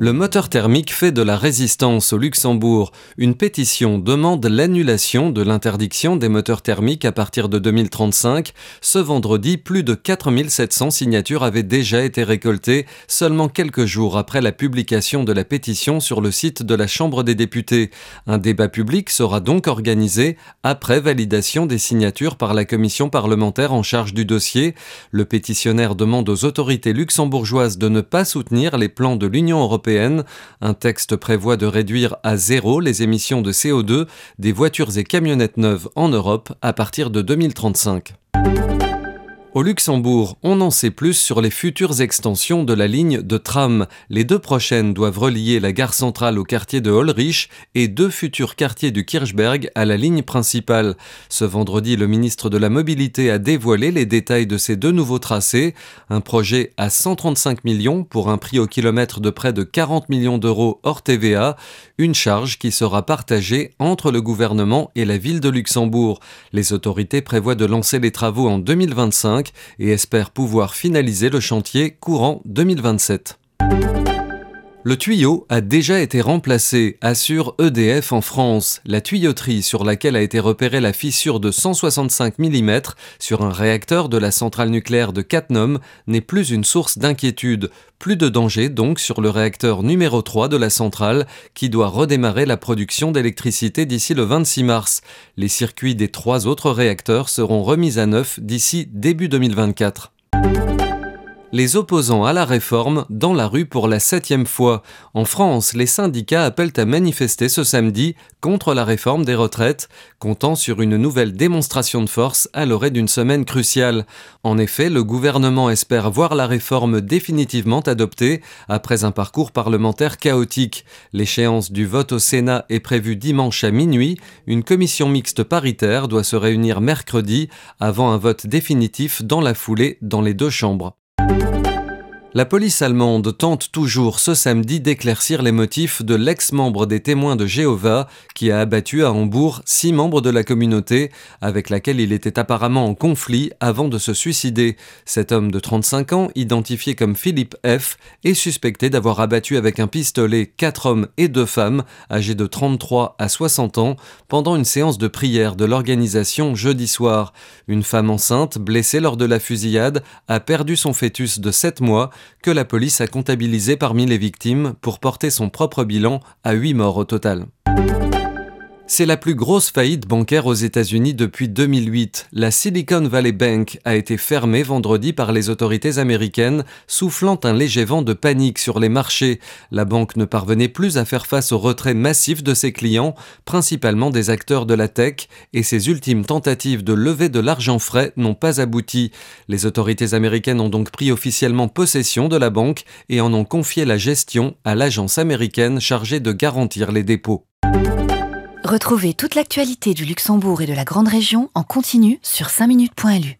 Le moteur thermique fait de la résistance au Luxembourg. Une pétition demande l'annulation de l'interdiction des moteurs thermiques à partir de 2035. Ce vendredi, plus de 4700 signatures avaient déjà été récoltées, seulement quelques jours après la publication de la pétition sur le site de la Chambre des députés. Un débat public sera donc organisé après validation des signatures par la commission parlementaire en charge du dossier. Le pétitionnaire demande aux autorités luxembourgeoises de ne pas soutenir les plans de l'Union européenne un texte prévoit de réduire à zéro les émissions de CO2 des voitures et camionnettes neuves en Europe à partir de 2035. Au Luxembourg, on en sait plus sur les futures extensions de la ligne de tram. Les deux prochaines doivent relier la gare centrale au quartier de Holrich et deux futurs quartiers du Kirchberg à la ligne principale. Ce vendredi, le ministre de la Mobilité a dévoilé les détails de ces deux nouveaux tracés. Un projet à 135 millions pour un prix au kilomètre de près de 40 millions d'euros hors TVA. Une charge qui sera partagée entre le gouvernement et la ville de Luxembourg. Les autorités prévoient de lancer les travaux en 2025 et espère pouvoir finaliser le chantier courant 2027. Le tuyau a déjà été remplacé, assure EDF en France. La tuyauterie sur laquelle a été repérée la fissure de 165 mm sur un réacteur de la centrale nucléaire de Cattenom n'est plus une source d'inquiétude. Plus de danger donc sur le réacteur numéro 3 de la centrale qui doit redémarrer la production d'électricité d'ici le 26 mars. Les circuits des trois autres réacteurs seront remis à neuf d'ici début 2024 les opposants à la réforme dans la rue pour la septième fois. En France, les syndicats appellent à manifester ce samedi contre la réforme des retraites, comptant sur une nouvelle démonstration de force à l'orée d'une semaine cruciale. En effet, le gouvernement espère voir la réforme définitivement adoptée après un parcours parlementaire chaotique. L'échéance du vote au Sénat est prévue dimanche à minuit. Une commission mixte paritaire doit se réunir mercredi avant un vote définitif dans la foulée dans les deux chambres. La police allemande tente toujours ce samedi d'éclaircir les motifs de l'ex-membre des témoins de Jéhovah qui a abattu à Hambourg six membres de la communauté avec laquelle il était apparemment en conflit avant de se suicider. Cet homme de 35 ans, identifié comme Philippe F, est suspecté d'avoir abattu avec un pistolet quatre hommes et deux femmes âgés de 33 à 60 ans pendant une séance de prière de l'organisation jeudi soir. Une femme enceinte, blessée lors de la fusillade, a perdu son fœtus de 7 mois que la police a comptabilisé parmi les victimes pour porter son propre bilan à 8 morts au total. C'est la plus grosse faillite bancaire aux États-Unis depuis 2008. La Silicon Valley Bank a été fermée vendredi par les autorités américaines, soufflant un léger vent de panique sur les marchés. La banque ne parvenait plus à faire face au retrait massif de ses clients, principalement des acteurs de la tech, et ses ultimes tentatives de lever de l'argent frais n'ont pas abouti. Les autorités américaines ont donc pris officiellement possession de la banque et en ont confié la gestion à l'agence américaine chargée de garantir les dépôts. Retrouvez toute l'actualité du Luxembourg et de la Grande Région en continu sur 5minutes.lu.